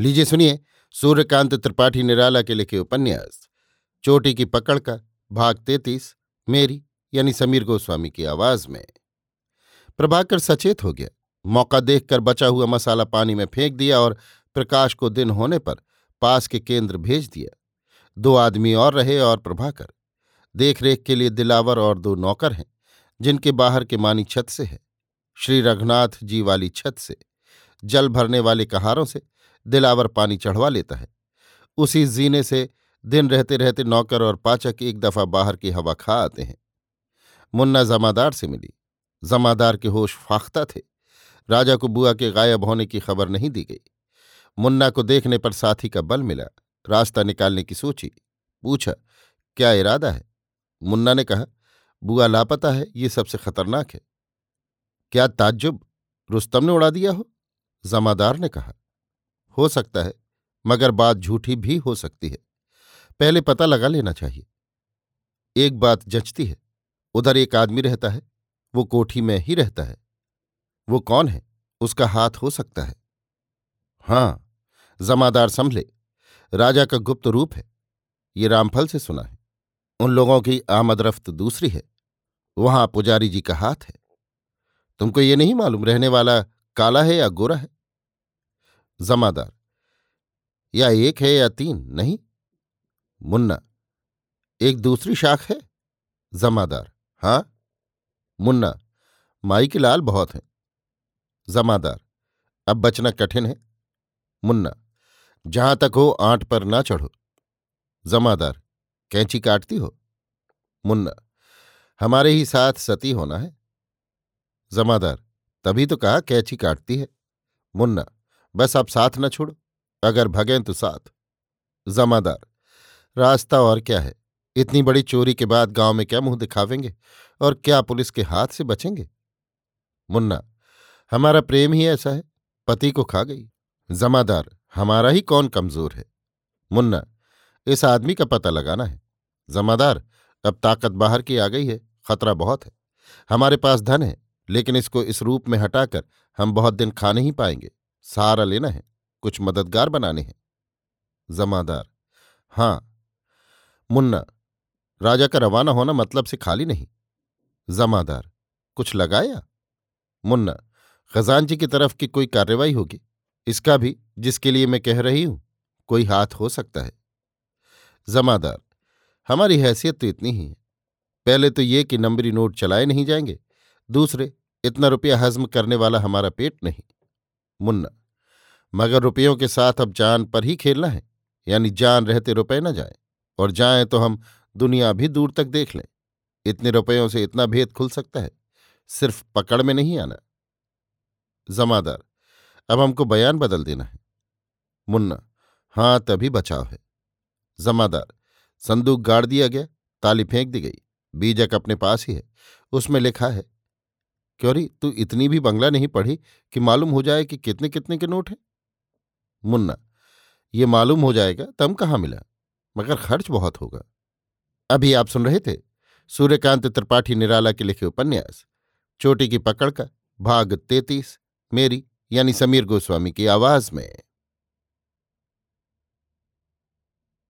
लीजिए सुनिए, सूर्यकांत त्रिपाठी निराला के लिखे उपन्यास, चोटी की पकड़ का, भाग तैतीस, मेरी, यानी समीर गोस्वामी की आवाज़ में। प्रभाकर सचेत हो गया, मौका देखकर बचा हुआ मसाला पानी में फेंक दिया और प्रकाश को दिन होने पर पास के केंद्र भेज दिया। दो आदमी और रहे और प्रभाकर, देखरेख के लिए दिलावर और दो नौकर हैं, जिनके बाहर के मानी छत से है। श्री रघुनाथ जी वाली छत से, जल भरने वाले कहारों से दिलावर पानी चढ़वा लेता है। उसी जीने से दिन रहते रहते नौकर और पाचक एक दफ़ा बाहर की हवा खा आते हैं। मुन्ना जमादार से मिली। जमादार के होश फाख्ता थे। राजा को बुआ के गायब होने की खबर नहीं दी गई। मुन्ना को देखने पर साथी का बल मिला। रास्ता निकालने की सोची। पूछा, क्या इरादा है? मुन्ना ने कहा, बुआ लापता है, ये सबसे खतरनाक है। क्या ताज्जुब रुस्तम ने उड़ा दिया हो? जमादार ने कहा हो सकता है, मगर बात झूठी भी हो सकती है। पहले पता लगा लेना चाहिए। एक बात जचती है, उधर एक आदमी रहता है, वो कोठी में ही रहता है। वो कौन है? उसका हाथ हो सकता है। हाँ, जमादार संभले, राजा का गुप्त रूप है, ये रामफल से सुना है। उन लोगों की आमदरफ्त दूसरी है, वहाँ पुजारी जी का हाथ है। तुमको ये नहीं मालूम, रहने वाला काला है या गोरा है? जमादार। या एक है या तीन, नहीं। मुन्ना, एक दूसरी शाख है? जमादार हाँ। मुन्ना, माई के लाल बहुत हैं। जमादार, अब बचना कठिन है। मुन्ना, जहाँ तक हो आंट पर ना चढ़ो। जमादार, कैंची काटती हो? मुन्ना, हमारे ही साथ सती होना है। जमादार, तभी तो कहा कैंची काटती है। मुन्ना बस अब साथ न छोड़ो, अगर भगें तो साथ। जमादार, रास्ता और क्या है? इतनी बड़ी चोरी के बाद गाँव में क्या मुँह दिखावेंगे? और क्या पुलिस के हाथ से बचेंगे? मुन्ना, हमारा प्रेम ही ऐसा है, पति को खा गई। जमादार, हमारा ही कौन कमज़ोर है? मुन्ना, इस आदमी का पता लगाना है। जमादार, अब ताकत बाहर की आ गई है, खतरा बहुत है। हमारे पास धन है, लेकिन इसको इस रूप में हटाकर हम बहुत दिन खा नहीं पाएँगे। सहारा लेना है, कुछ मददगार बनाने हैं। जमादार, हाँ। मुन्ना, राजा का रवाना होना मतलब से खाली नहीं। जमादार, कुछ लगाया? मुन्ना, खजान जी की तरफ़ की कोई कार्रवाई होगी? इसका भी, जिसके लिए मैं कह रही हूँ, कोई हाथ हो सकता है। जमादार, हमारी हैसियत तो इतनी ही है। पहले तो ये कि नंबरी नोट चलाए नहीं जाएँगे, दूसरे, इतना रुपया हजम करने वाला हमारा पेट नहीं। मुन्ना। मगर रुपयों के साथ अब जान पर ही खेलना है, यानी जान रहते रुपए न जाए, और जाए तो हम दुनिया भी दूर तक देख लें। इतने रुपयों से इतना भेद खुल सकता है, सिर्फ़ पकड़ में नहीं आना। जमादार, अब हमको बयान बदल देना है। मुन्ना, हाँ तभी बचाव है। जमादार, संदूक गाड़ दिया गया, ताली फेंक दी गई, बीजक अपने पास ही है, उसमें लिखा है क्योरी तू इतनी भी बंगला नहीं पढ़ी कि मालूम हो जाए कि कितने कितने के नोट हैं? मुन्ना, ये मालूम हो जाएगा तम कहाँ मिला? मगर खर्च बहुत होगा। अभी आप सुन रहे थे सूर्यकांत त्रिपाठी निराला के लिखे उपन्यास, चोटी की पकड़ का, भाग तैतीस, मेरी, यानी समीर गोस्वामी की आवाज़ में।